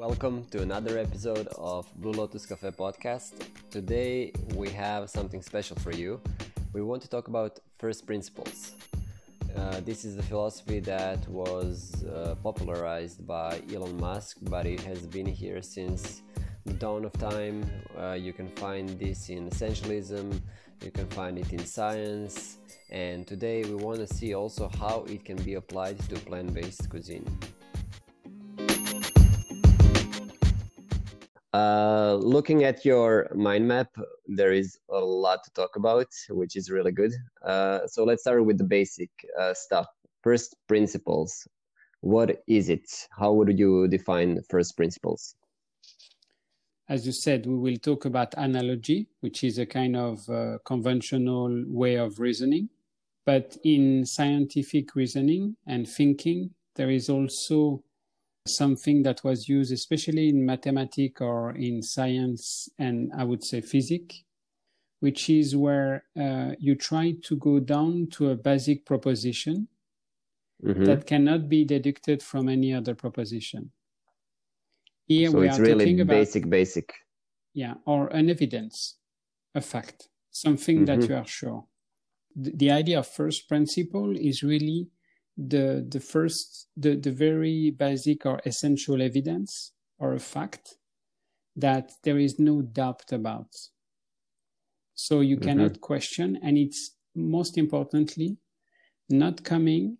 Welcome to another episode of Blue Lotus Cafe podcast. Today we have something special for you. We want to talk about first principles. Uh, this is the philosophy that was uh, popularized by Elon Musk, but it has been here since the dawn of time. Uh, you can find this in essentialism, you can find it in science, and today we want to see also how it can be applied to plant based cuisine. Uh, looking at your mind map, there is a lot to talk about, which is really good. Uh, so let's start with the basic uh, stuff. First principles. What is it? How would you define first principles? As you said, we will talk about analogy, which is a kind of uh, conventional way of reasoning. But in scientific reasoning and thinking, there is also something that was used especially in mathematics or in science and I would say physics, which is where uh, you try to go down to a basic proposition mm-hmm. that cannot be deducted from any other proposition. Here so we it's are really talking about, basic, basic. Yeah, or an evidence, a fact, something mm-hmm. that you are sure. The, the idea of first principle is really the the first the, the very basic or essential evidence or a fact that there is no doubt about. So you mm-hmm. cannot question and it's most importantly not coming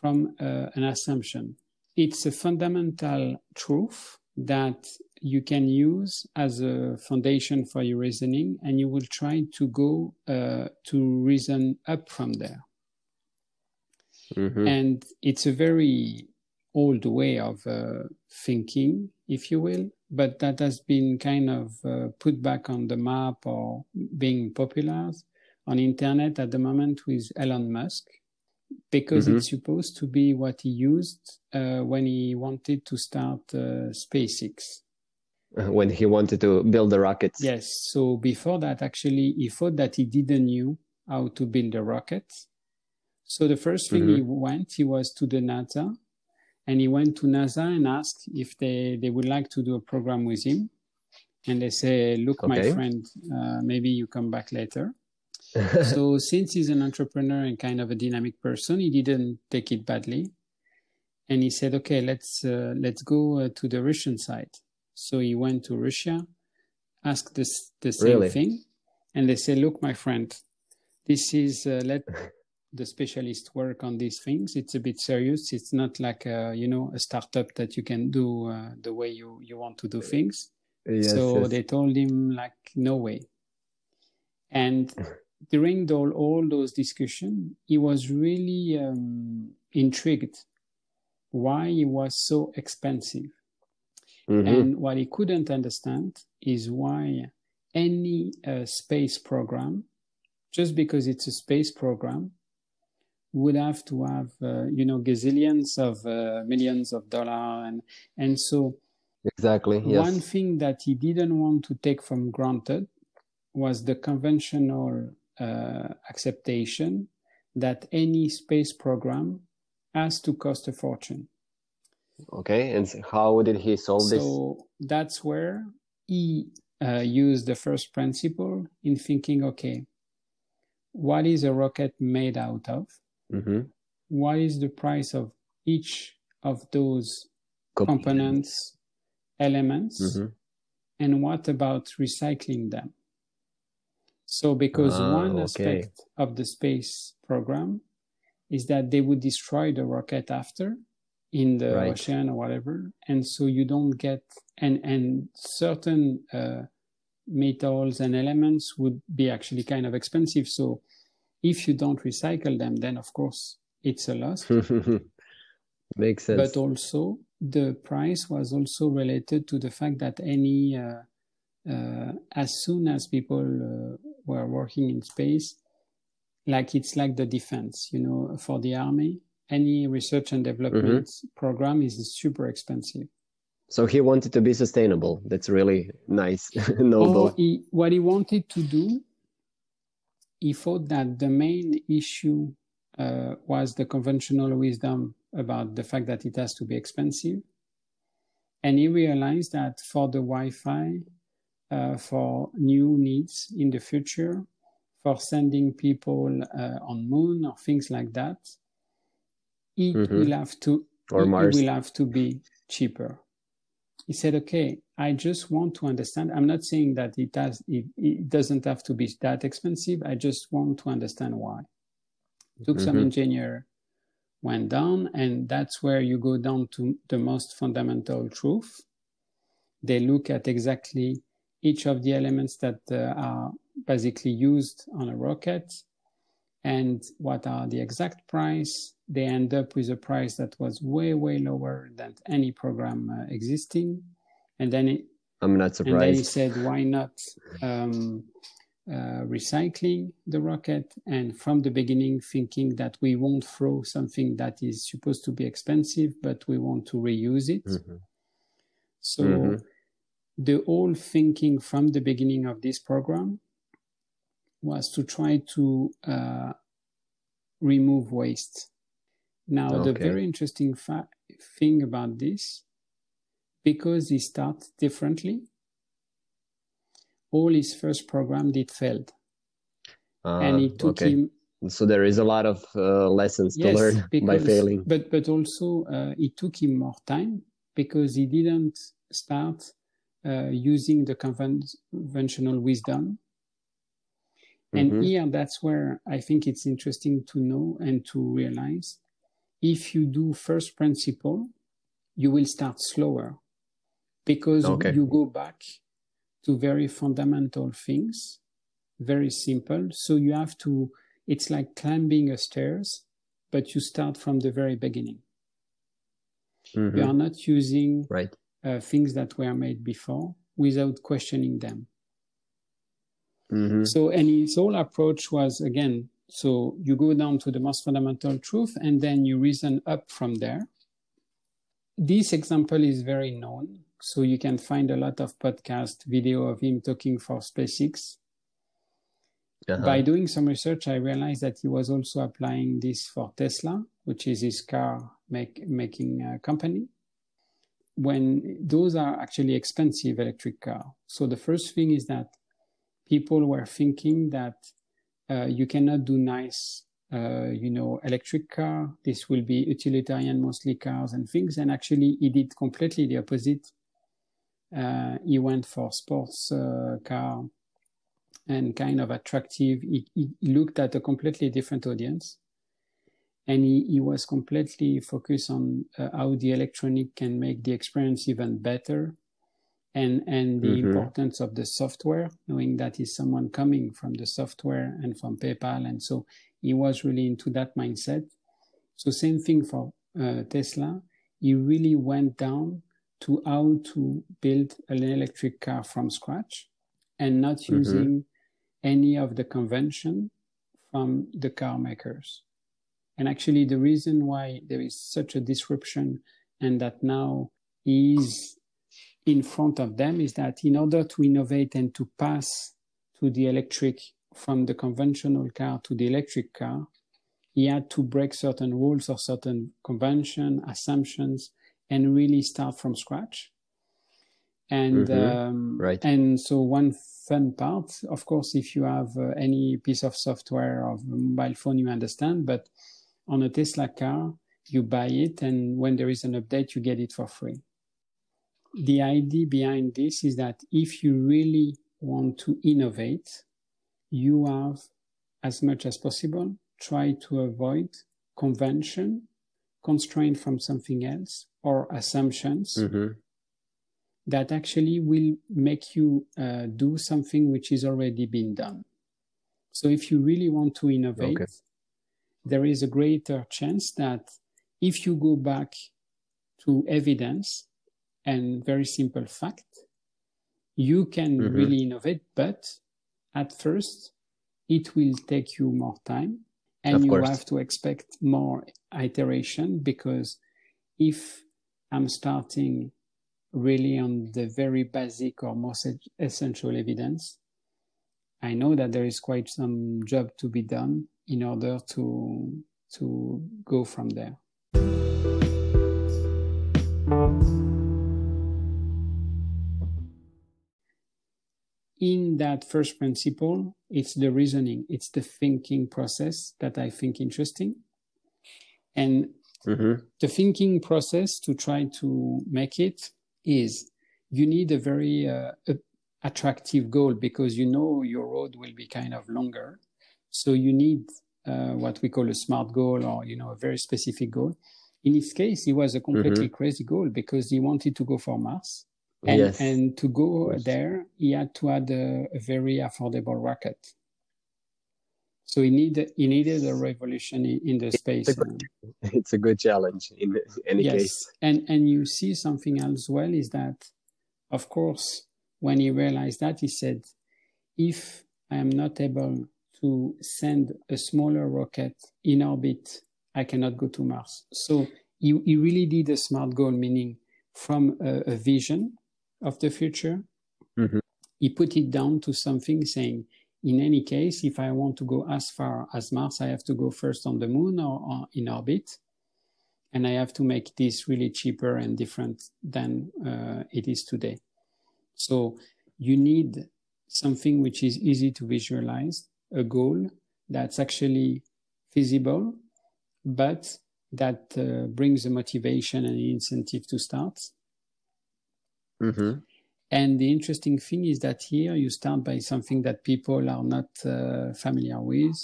from uh, an assumption. It's a fundamental truth that you can use as a foundation for your reasoning and you will try to go uh, to reason up from there Mm-hmm. And it's a very old way of uh, thinking, if you will, but that has been kind of uh, put back on the map or being popular on internet at the moment with Elon Musk because mm-hmm. it's supposed to be what he used uh, when he wanted to start uh, SpaceX. When he wanted to build the rockets. Yes. So before that, actually, he thought that he didn't knew how to build a rocket so the first thing mm-hmm. he went, he was to the NASA, and he went to NASA and asked if they, they would like to do a program with him. And they say, "Look, okay. my friend, uh, maybe you come back later." so since he's an entrepreneur and kind of a dynamic person, he didn't take it badly, and he said, "Okay, let's uh, let's go uh, to the Russian side." So he went to Russia, asked this the same really? thing, and they say, "Look, my friend, this is uh, let the specialist work on these things. It's a bit serious. It's not like a, you know a startup that you can do uh, the way you you want to do things. Yes, so yes. they told him like no way. And during the, all those discussions, he was really um, intrigued why it was so expensive. Mm-hmm. And what he couldn't understand is why any uh, space program, just because it's a space program, would have to have uh, you know gazillions of uh, millions of dollars and and so exactly yes. one thing that he didn't want to take from granted was the conventional uh, acceptation that any space program has to cost a fortune. Okay and how did he solve so this? So that's where he uh, used the first principle in thinking okay what is a rocket made out of mm-hmm. what is the price of each of those components, elements, mm-hmm. and what about recycling them? So, because ah, one okay. aspect of the space program is that they would destroy the rocket after in the right. ocean or whatever, and so you don't get and and certain uh, metals and elements would be actually kind of expensive. So if you don't recycle them, then of course it's a loss. Makes sense. But also, the price was also related to the fact that any, uh, uh, as soon as people uh, were working in space, like it's like the defense, you know, for the army, any research and development mm-hmm. program is super expensive. So he wanted to be sustainable. That's really nice, noble. He, what he wanted to do he thought that the main issue uh, was the conventional wisdom about the fact that it has to be expensive. And he realized that for the Wi Fi, uh, for new needs in the future, for sending people uh, on moon or things like that, it mm-hmm. will have to or Mars. It will have to be cheaper. He said, "Okay, I just want to understand. I'm not saying that it does, it, it doesn't have to be that expensive. I just want to understand why." Took mm-hmm. some engineer, went down, and that's where you go down to the most fundamental truth. They look at exactly each of the elements that uh, are basically used on a rocket and what are the exact price. They end up with a price that was way, way lower than any program uh, existing. And then it, I'm not surprised. And then he said, why not um, uh, recycling the rocket? And from the beginning, thinking that we won't throw something that is supposed to be expensive, but we want to reuse it. Mm-hmm. So mm-hmm the whole thinking from the beginning of this program was to try to uh, remove waste. Now, okay. the very interesting fa- thing about this, because he started differently, all his first program did failed, uh, and it took okay. him. So there is a lot of uh, lessons yes, to learn because, by failing. But but also uh, it took him more time because he didn't start uh, using the conventional wisdom. And mm-hmm. here, that's where I think it's interesting to know and to realize if you do first principle, you will start slower because okay. you go back to very fundamental things, very simple. So you have to, it's like climbing a stairs, but you start from the very beginning. Mm-hmm. You are not using right uh, things that were made before without questioning them. Mm-hmm. So, and his whole approach was again, so you go down to the most fundamental truth and then you reason up from there. This example is very known. So you can find a lot of podcast video of him talking for SpaceX. Uh-huh. By doing some research, I realized that he was also applying this for Tesla, which is his car make, making uh, company when those are actually expensive electric car. So the first thing is that people were thinking that uh, you cannot do nice, uh, you know, electric car. This will be utilitarian, mostly cars and things. And actually, he did completely the opposite. Uh, he went for sports uh, car and kind of attractive. He, he looked at a completely different audience and he, he was completely focused on uh, how the electronic can make the experience even better and and the mm-hmm. importance of the software knowing that he's someone coming from the software and from paypal and so he was really into that mindset so same thing for uh, tesla he really went down to how to build an electric car from scratch and not mm-hmm. using any of the convention from the car makers and actually, the reason why there is such a disruption and that now is in front of them is that in order to innovate and to pass to the electric from the conventional car to the electric car, he had to break certain rules or certain convention assumptions and really start from scratch. And mm-hmm. um, right. and so one fun part, of course, if you have uh, any piece of software of a mobile phone, you understand, but on a Tesla car, you buy it, and when there is an update, you get it for free. The idea behind this is that if you really want to innovate, you have, as much as possible, try to avoid convention, constraint from something else, or assumptions mm-hmm. that actually will make you uh, do something which is already been done. So if you really want to innovate, okay there is a greater chance that if you go back to evidence and very simple fact, you can mm-hmm. really innovate, but at first it will take you more time and of you course. have to expect more iteration because if I'm starting really on the very basic or most essential evidence, I know that there is quite some job to be done in order to to go from there. In that first principle, it's the reasoning, it's the thinking process that I think interesting. And mm-hmm. the thinking process to try to make it is you need a very uh, attractive goal because you know your road will be kind of longer. So you need uh, what we call a smart goal or you know a very specific goal. In his case, it was a completely mm-hmm. crazy goal because he wanted to go for Mars. And, yes. and to go there, he had to add a, a very affordable rocket. So he needed he needed a revolution in, in the space. It's a, good, it's a good challenge in any yes. case. And and you see something else well is that, of course, when he realized that, he said, if I am not able to send a smaller rocket in orbit, I cannot go to Mars. So he, he really did a smart goal, meaning from a, a vision of the future, mm-hmm. he put it down to something saying, in any case, if I want to go as far as Mars, I have to go first on the moon or, or in orbit. And I have to make this really cheaper and different than uh, it is today. So you need something which is easy to visualize, a goal that's actually feasible, but that uh, brings a motivation and incentive to start. Mm-hmm. And the interesting thing is that here you start by something that people are not uh, familiar with,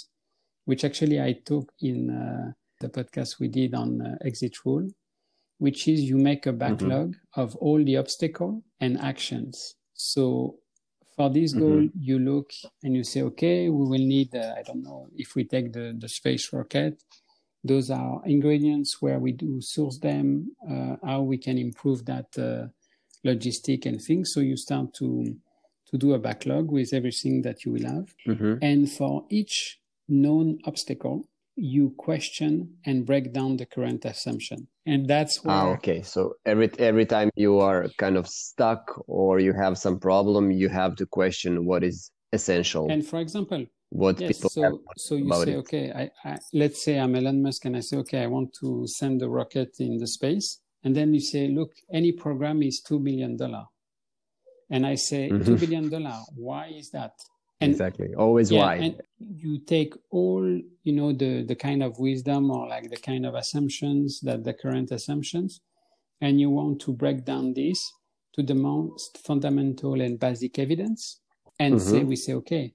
which actually I took in uh, the podcast we did on uh, exit rule, which is you make a mm-hmm. backlog mm-hmm. of all the obstacle and actions. So for this goal, mm-hmm. you look and you say, okay, we will need, uh, I don't know, if we take the, the space rocket, those are ingredients where we do source them, uh, how we can improve that uh, logistic and things. So you start to to do a backlog with everything that you will have. Mm-hmm. And for each known obstacle, you question and break down the current assumption. And that's where ah, okay. So every every time you are kind of stuck or you have some problem, you have to question what is essential. And for example, what yes, people so so you say, it. okay, I, I let's say I'm Elon Musk and I say, okay, I want to send a rocket in the space. And then you say, look, any program is $2 billion. And I say, mm-hmm. $2 billion, why is that? And, exactly. Always yeah, why. And you take all, you know, the, the kind of wisdom or like the kind of assumptions that the current assumptions, and you want to break down this to the most fundamental and basic evidence and mm-hmm. say, we say, okay,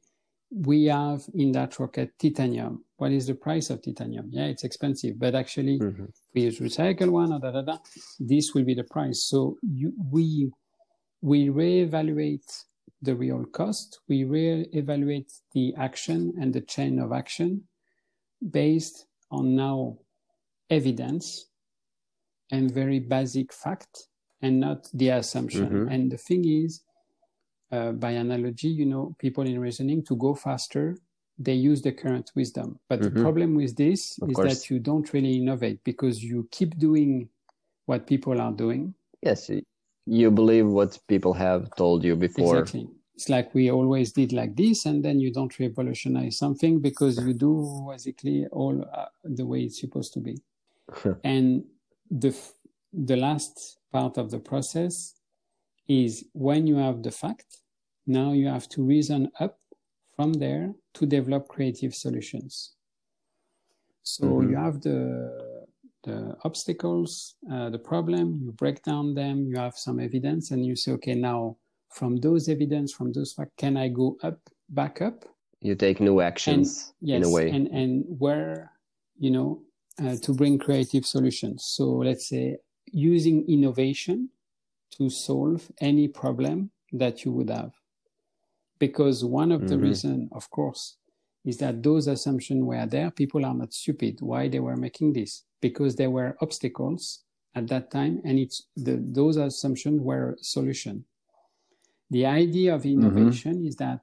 we have in that rocket titanium what is the price of titanium? Yeah, it's expensive, but actually, mm-hmm. we use recycled one or da da da. This will be the price. So you, we we reevaluate the real cost. We reevaluate the action and the chain of action based on now evidence and very basic fact and not the assumption. Mm-hmm. And the thing is, uh, by analogy, you know, people in reasoning to go faster they use the current wisdom. But mm-hmm. the problem with this of is course. that you don't really innovate because you keep doing what people are doing. Yes, you believe what people have told you before. Exactly. It's like we always did like this, and then you don't revolutionize something because you do basically all uh, the way it's supposed to be. and the the last part of the process is when you have the fact, now you have to reason up from there to develop creative solutions. So mm-hmm. you have the the obstacles, uh, the problem, you break down them, you have some evidence, and you say, okay, now from those evidence, from those facts, can I go up, back up? You take new actions and, yes, in a way. And, and where, you know, uh, to bring creative solutions. So let's say using innovation to solve any problem that you would have because one of mm-hmm. the reason, of course, is that those assumptions were there. People are not stupid. Why they were making this? Because there were obstacles at that time, and it's the, those assumptions were a solution. The idea of mm-hmm. innovation mm-hmm. is that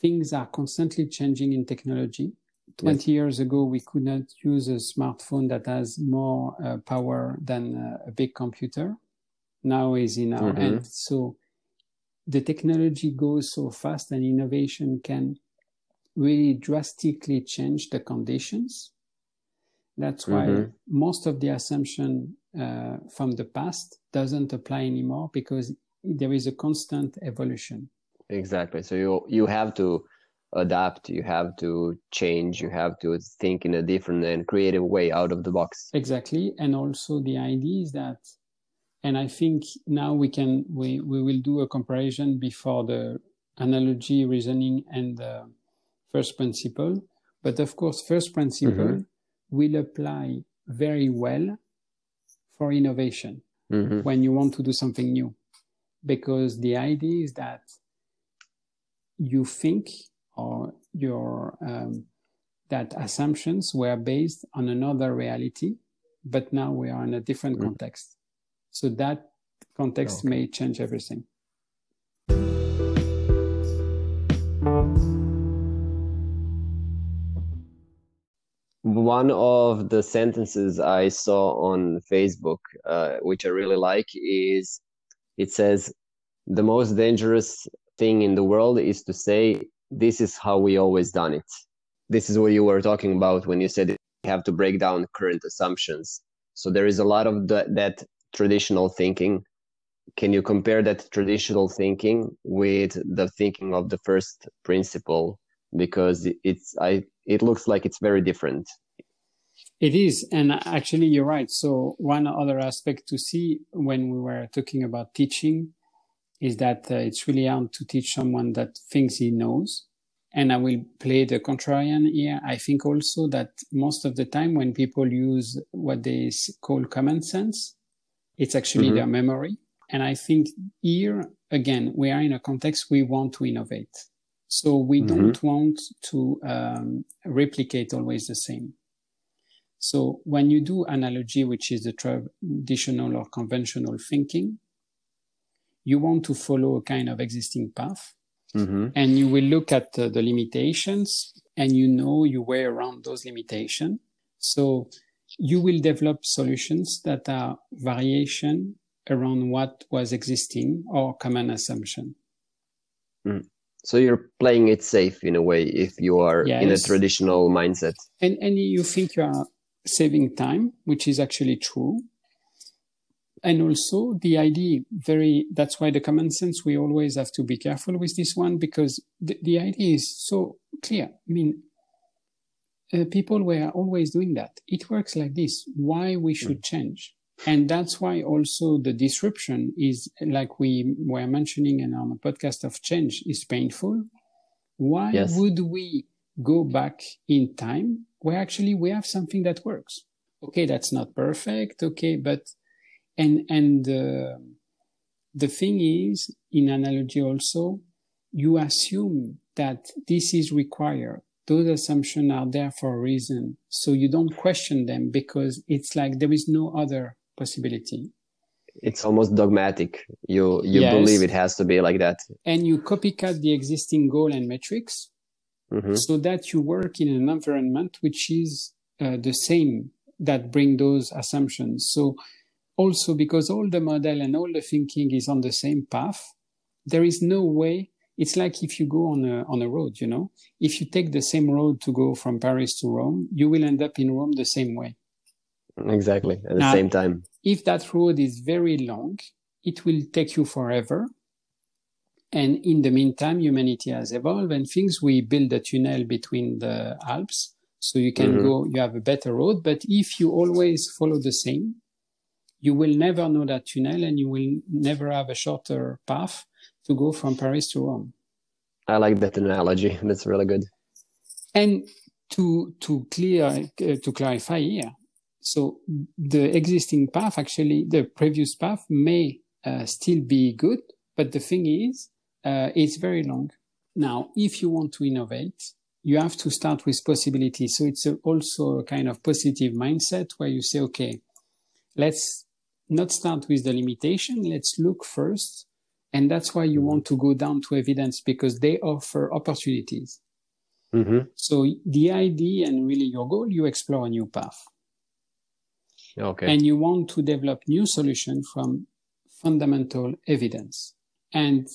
things are constantly changing in technology. 20 yes. years ago, we could not use a smartphone that has more uh, power than uh, a big computer. Now is in our mm-hmm. hand. So the technology goes so fast and innovation can really drastically change the conditions. That's why mm-hmm. most of the assumption uh, from the past doesn't apply anymore because there is a constant evolution. Exactly. So you you have to adapt, you have to change, you have to think in a different and creative way out of the box. Exactly. And also the idea is that and I think now we can we, we will do a comparison before the analogy reasoning and the first principle. But of course, first principle mm-hmm. will apply very well for innovation mm-hmm. when you want to do something new. Because the idea is that you think or your um, that assumptions were based on another reality, but now we are in a different mm-hmm. context. So that context okay. may change everything. One of the sentences I saw on Facebook, uh, which I really like, is it says, The most dangerous thing in the world is to say, This is how we always done it. This is what you were talking about when you said you have to break down current assumptions. So there is a lot of the, that traditional thinking. Can you compare that traditional thinking with the thinking of the first principle? Because it's I it looks like it's very different. It is, and actually, you're right. So one other aspect to see when we were talking about teaching is that uh, it's really hard to teach someone that thinks he knows. And I will play the contrarian here. I think also that most of the time when people use what they call common sense, it's actually mm-hmm. their memory. And I think here, again, we are in a context we want to innovate. So we mm-hmm. don't want to um, replicate always the same. So when you do analogy, which is the traditional or conventional thinking, you want to follow a kind of existing path. Mm-hmm. And you will look at uh, the limitations and you know your way around those limitations. So you will develop solutions that are variation around what was existing or common assumption. Mm. So you're playing it safe in a way if you are yes. in a traditional mindset. And and you think you are saving time, which is actually true. And also the idea very that's why the common sense we always have to be careful with this one because the, the idea is so clear. I mean uh, people were always doing that. It works like this. Why we should mm. change? And that's why also the disruption is like we were mentioning in our podcast of change is painful. Why yes. would we go back in time where actually we have something that works? Okay, that's not perfect. Okay, but and and uh, the thing is, in analogy also, you assume that this is required those assumptions are there for a reason. So you don't question them because it's like there is no other possibility. It's almost dogmatic. You you yes. believe it has to be like that. And you copycat the existing goal and metrics mm-hmm. so that you work in an environment which is uh, the same that bring those assumptions. So also because all the model and all the thinking is on the same path, there is no way it's like if you go on a on a road you know? If you take the same road to go from paris to rome you will end up in rome the same way. Exactly at the now, same time. if that road is very long it will take you forever. And in the meantime humanity has evolved and things we build a tunnel between the alps. So you can mm-hmm. go you have a better road. But if you always follow the same you will never know that tunnel and you will never have a shorter path to go from Paris to Rome. I like that analogy. That's really good. And to to clear uh, to clarify here, so the existing path, actually, the previous path may uh, still be good, but the thing is, uh, it's very long. Now, if you want to innovate, you have to start with possibilities. So it's a, also a kind of positive mindset where you say, okay, let's not start with the limitation. Let's look first and that's why you want to go down to evidence because they offer opportunities. Mm-hmm. So the idea and really your goal, you explore a new path. Okay. And you want to develop new solution from fundamental evidence. And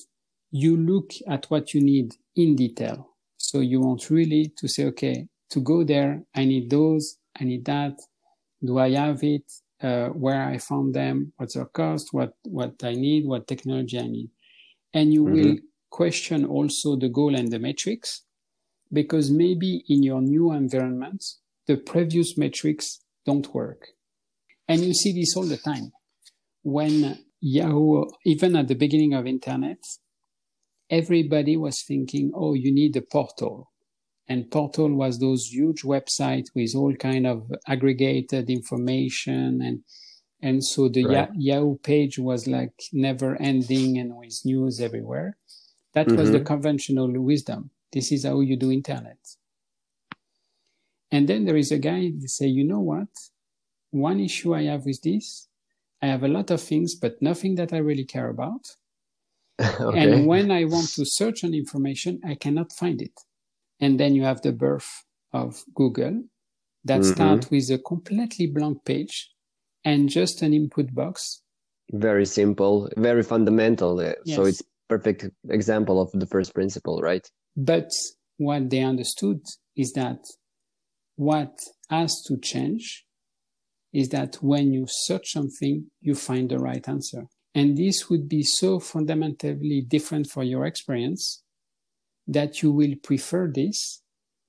you look at what you need in detail. So you want really to say, okay, to go there, I need those, I need that. Do I have it? Uh, where I found them, what's their cost, what what I need, what technology I need, and you mm-hmm. will question also the goal and the metrics because maybe in your new environment, the previous metrics don't work. And you see this all the time. When Yahoo, even at the beginning of internet, everybody was thinking, oh, you need a portal. And portal was those huge websites with all kind of aggregated information and and so the right. Yahoo page was like never ending and with news everywhere. That mm-hmm. was the mm-hmm. conventional wisdom. This is how you do internet. And then there is a guy that say, you know what? One issue I have with this, I have a lot of things, but nothing that I really care about. okay. And when I want to search on information, I cannot find it. And then you have the birth of Google that mm-hmm. start with a completely blank page and just an input box. Very simple, very fundamental. Yes. So it's perfect example of the first principle, right? But what they understood is that what has to change is that when you search something, you find the right answer. And this would be so fundamentally different for your experience that you will prefer this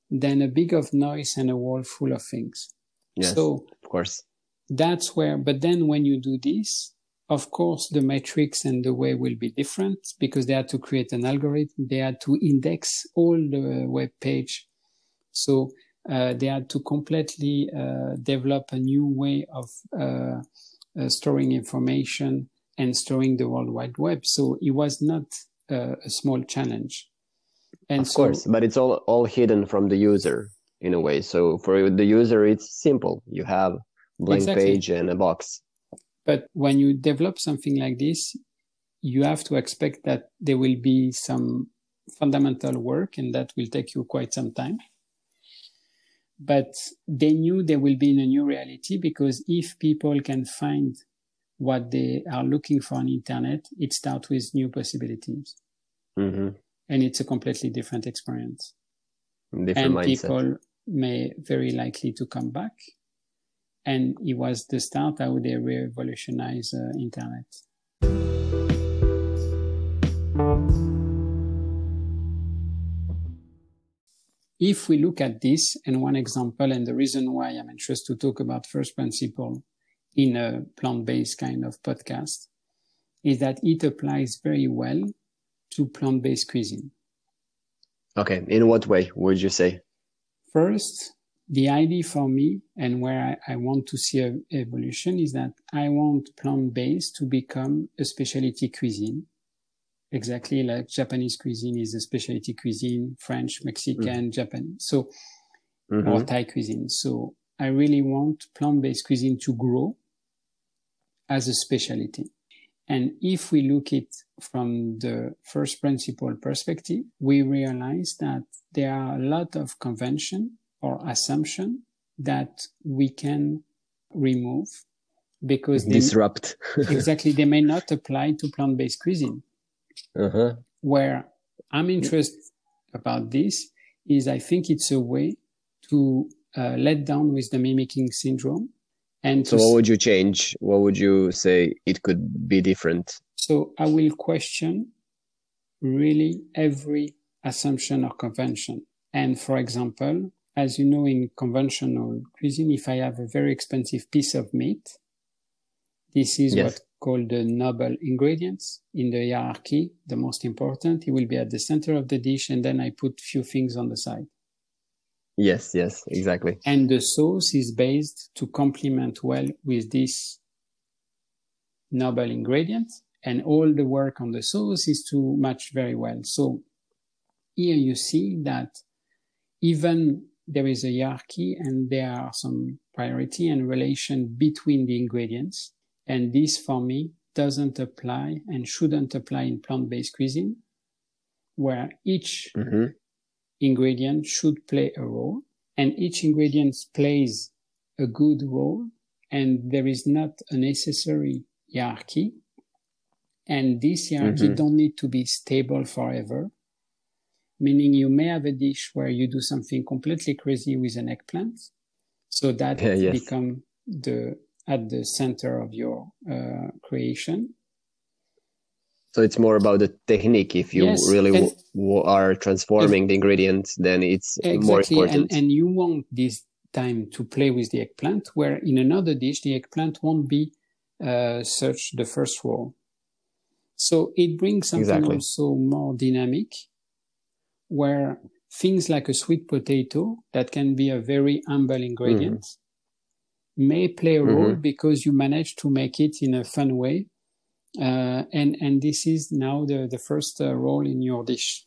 than a big of noise and a wall full of things. Yes, so of course. That's where, but then when you do this, of course, the metrics and the way will be different because they had to create an algorithm. They had to index all the web page. So uh, they had to completely uh, develop a new way of uh, uh storing information and storing the World Wide Web. So it was not uh, a small challenge. And of so, course, but it's all all hidden from the user in a way. So for the user, it's simple. You have blank exactly. page and a box. But when you develop something like this, you have to expect that there will be some fundamental work and that will take you quite some time. But they knew they will be in a new reality because if people can find what they are looking for on internet, it starts with new possibilities. Mm-hmm. And it's a completely different experience. Different and mindset. people may very likely to come back and it was the start how they revolutionized uh, internet. If we look at this, and one example, and the reason why I'm interested to talk about first principle in a plant-based kind of podcast, is that it applies very well to plant-based cuisine. Okay, in what way would you say? First, the idea for me and where I, I want to see a evolution is that I want plant-based to become a specialty cuisine. Exactly like Japanese cuisine is a specialty cuisine, French, Mexican, mm. Japanese. So, mm-hmm. or Thai cuisine. So I really want plant-based cuisine to grow as a specialty. And if we look it from the first principle perspective, we realize that there are a lot of convention or assumption that we can remove because they, disrupt. Exactly. They may not apply to plant-based cuisine. Uh-huh. where i'm interested about this is i think it's a way to uh, let down with the mimicking syndrome and so what would you change what would you say it could be different so i will question really every assumption or convention and for example as you know, in conventional cuisine, if I have a very expensive piece of meat, this is yes. what called the noble ingredients in the hierarchy. The most important, it will be at the center of the dish, and then I put few things on the side. Yes, yes, exactly. And the sauce is based to complement well with this noble ingredient, and all the work on the sauce is to match very well. So here you see that even there is a hierarchy and there are some priority and relation between the ingredients. And this for me doesn't apply and shouldn't apply in plant-based cuisine, where each mm-hmm. Ingredient should play a role and each ingredient plays a good role and there is not a necessary hierarchy. And this hierarchy mm-hmm. don't need to be stable forever meaning you may have a dish where you do something completely crazy with an eggplant. So that yeah, yes. become the at the center of your uh, creation. So it's more about the technique. If you Yes, really w- w- are transforming the ingredients, then it's more important. and, and you want this time to play with the eggplant where in another dish the eggplant won't be uh, such the first role so it brings something Exactly. also more dynamic where things like a sweet potato that can be a very humble ingredient Mm-hmm. may play a role Mhm. because you manage to make it in a fun way uh, and and this is now the the first uh, role in your dish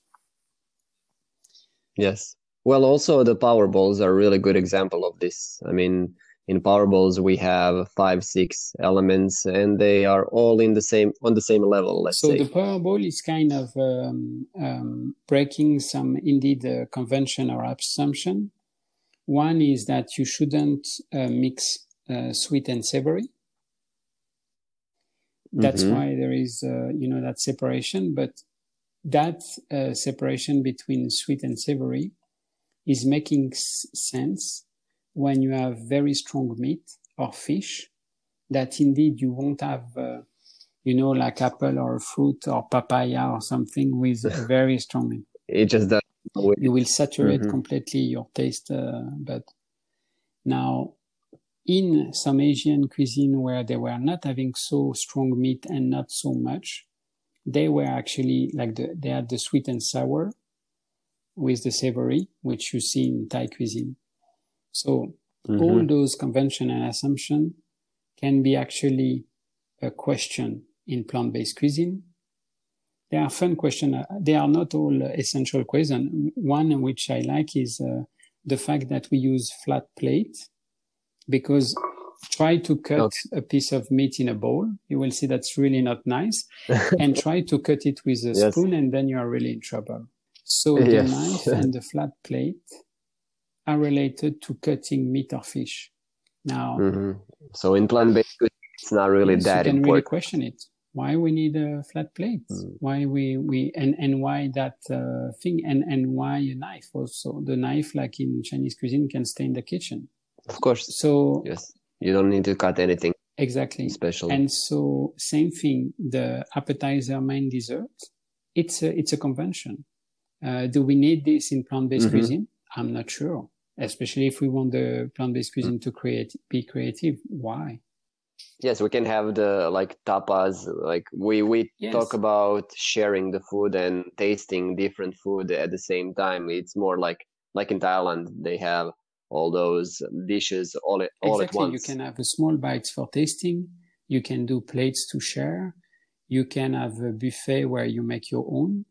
Yes. Well, also the power bowls are a really good example of this. I mean, in power bowls we have five, six elements, and they are all in the same on the same level. Let's So say. the Powerball is kind of um, um, breaking some indeed uh, convention or assumption. One is that you shouldn't uh, mix uh, sweet and savory. That's Mhm. why there is, uh, you know, that separation. But that uh, separation between sweet and savory is making s- sense when you have very strong meat or fish that indeed you won't have, uh, you know, like apple or fruit or papaya or something with very strong meat. It just does. You will saturate Mhm. completely your taste. Uh, but now, in some Asian cuisine where they were not having so strong meat and not so much, they were actually like the, they had the sweet and sour with the savory, which you see in Thai cuisine. So Mhm. all those convention and assumption can be actually a question in plant-based cuisine. They are fun question. Uh, They are not all essential question. One which I like is uh, the fact that we use flat plate because try to cut Okay. a piece of meat in a bowl. You will see that's really not nice. and try to cut it with a Yes. spoon and then you are really in trouble. So the knife and the flat plate are related to cutting meat or fish. Now, Mhm. So in plant-based it's not really yes, that you can really question it. Why we need a flat plate? Mm. Why we, we and, and why that uh, thing and, and why a knife also? The knife, like in Chinese cuisine, can stay in the kitchen. Of course. So Yes. You don't need to cut anything exactly. special. And so same thing, the appetizer, main dessert, it's a, it's a convention. Uh, do we need this in plant-based Mhm. cuisine? I'm not sure, especially if we want the plant-based cuisine to create, be creative. Why? Yes, we can have the like tapas. Like we we Yes. talk about sharing the food and tasting different food at the same time. It's more like like in Thailand they have all those dishes all at all at exactly. once. You can have a small bites for tasting. You can do plates to share. You can have a buffet where you make your own.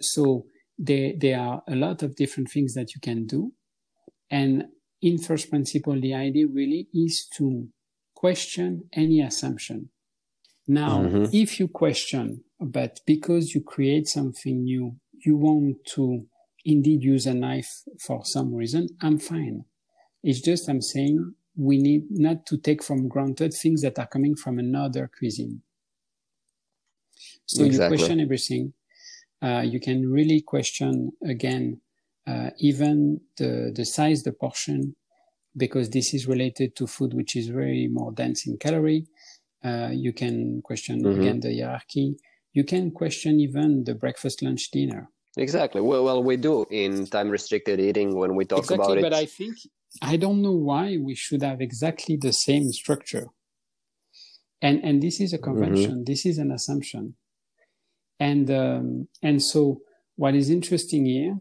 So there, there are a lot of different things that you can do. And in first principle, the idea really is to question any assumption. Now, Mhm. if you question, but because you create something new, you want to indeed use a knife for some reason, I'm fine. It's just I'm saying we need not to take from granted things that are coming from another cuisine. So you question everything. Uh, you can really question again, uh, even the, the size, the portion, because this is related to food which is very more dense in calorie. Uh, you can question Mhm. again the hierarchy. You can question even the breakfast, lunch, dinner. Exactly. Well, well, we do in time restricted eating when we talk exactly, about it. but I think I don't know why we should have exactly the same structure. And and this is a convention. This is an assumption. And um, and so what is interesting here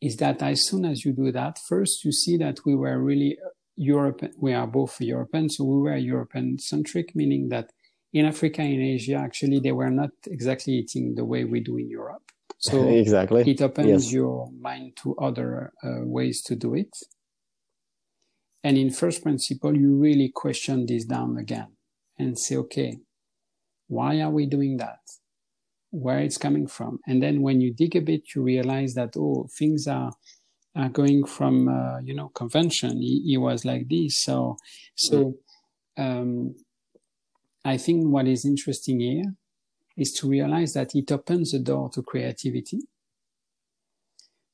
is that as soon as you do that, first you see that we were really European. We are both European, so we were European centric, meaning that in Africa, in Asia, actually they were not exactly eating the way we do in Europe. So exactly. it opens Yes. your mind to other uh, ways to do it. And in first principle, you really question this down again and say, okay, why are we doing that? Where it's coming from? And then when you dig a bit, you realize that, oh, things are, are going from, uh, you know, convention. He, he was like this. So, so, um, I think what is interesting here is to realize that it opens the door to creativity.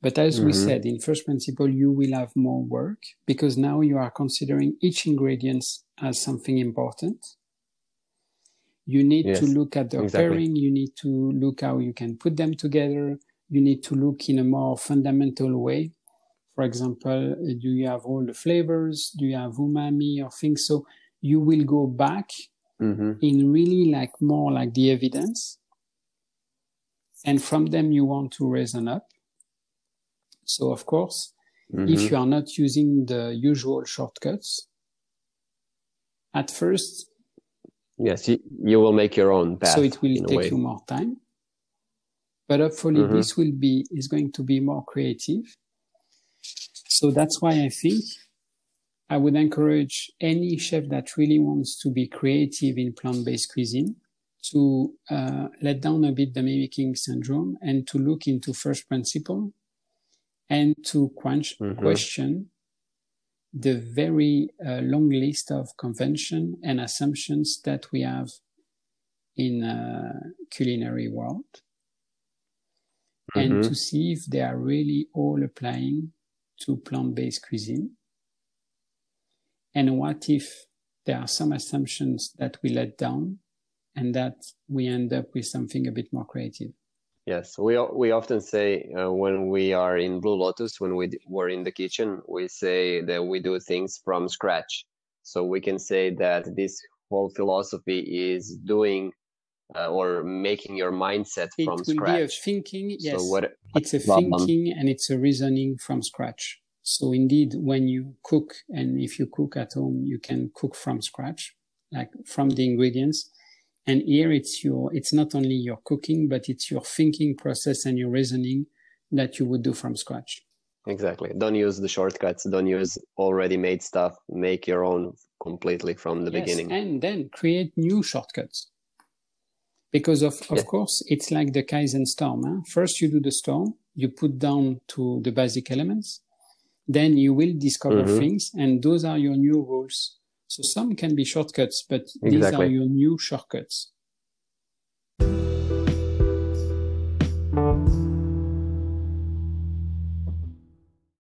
But as we Mhm. said, in first principle, you will have more work because now you are considering each ingredient as something important. You need yes, to look at the exactly. pairing. You need to look how you can put them together. You need to look in a more fundamental way. For example, do you have all the flavors? Do you have umami or things? So you will go back mm-hmm. in really like more like the evidence. And from them, you want to reason up. So of course, mm-hmm. if you are not using the usual shortcuts, at first, yes, you, you will make your own path. So it will take you more time, but hopefully mm-hmm. this will be is going to be more creative. So that's why I think I would encourage any chef that really wants to be creative in plant-based cuisine to uh, let down a bit the mimicking syndrome and to look into first principle and to quench, mm-hmm. question the very uh, long list of convention and assumptions that we have in a culinary world mm-hmm. and to see if they are really all applying to plant-based cuisine and what if there are some assumptions that we let down and that we end up with something a bit more creative Yes, we we often say uh, when we are in Blue Lotus, when we were in the kitchen, we say that we do things from scratch. So we can say that this whole philosophy is doing uh, or making your mindset it from will scratch. Be a thinking, yes. So what, it's a thinking and it's a reasoning from scratch. So indeed, when you cook, and if you cook at home, you can cook from scratch, like from the ingredients and here it's your, it's not only your cooking, but it's your thinking process and your reasoning that you would do from scratch. Exactly. Don't use the shortcuts. Don't use already made stuff. Make your own completely from the yes, beginning. And then create new shortcuts. Because of, of yeah. course, it's like the Kaizen storm. Huh? First you do the storm, you put down to the basic elements, then you will discover mm-hmm. things, and those are your new rules. So some can be shortcuts, but exactly. these are your new shortcuts.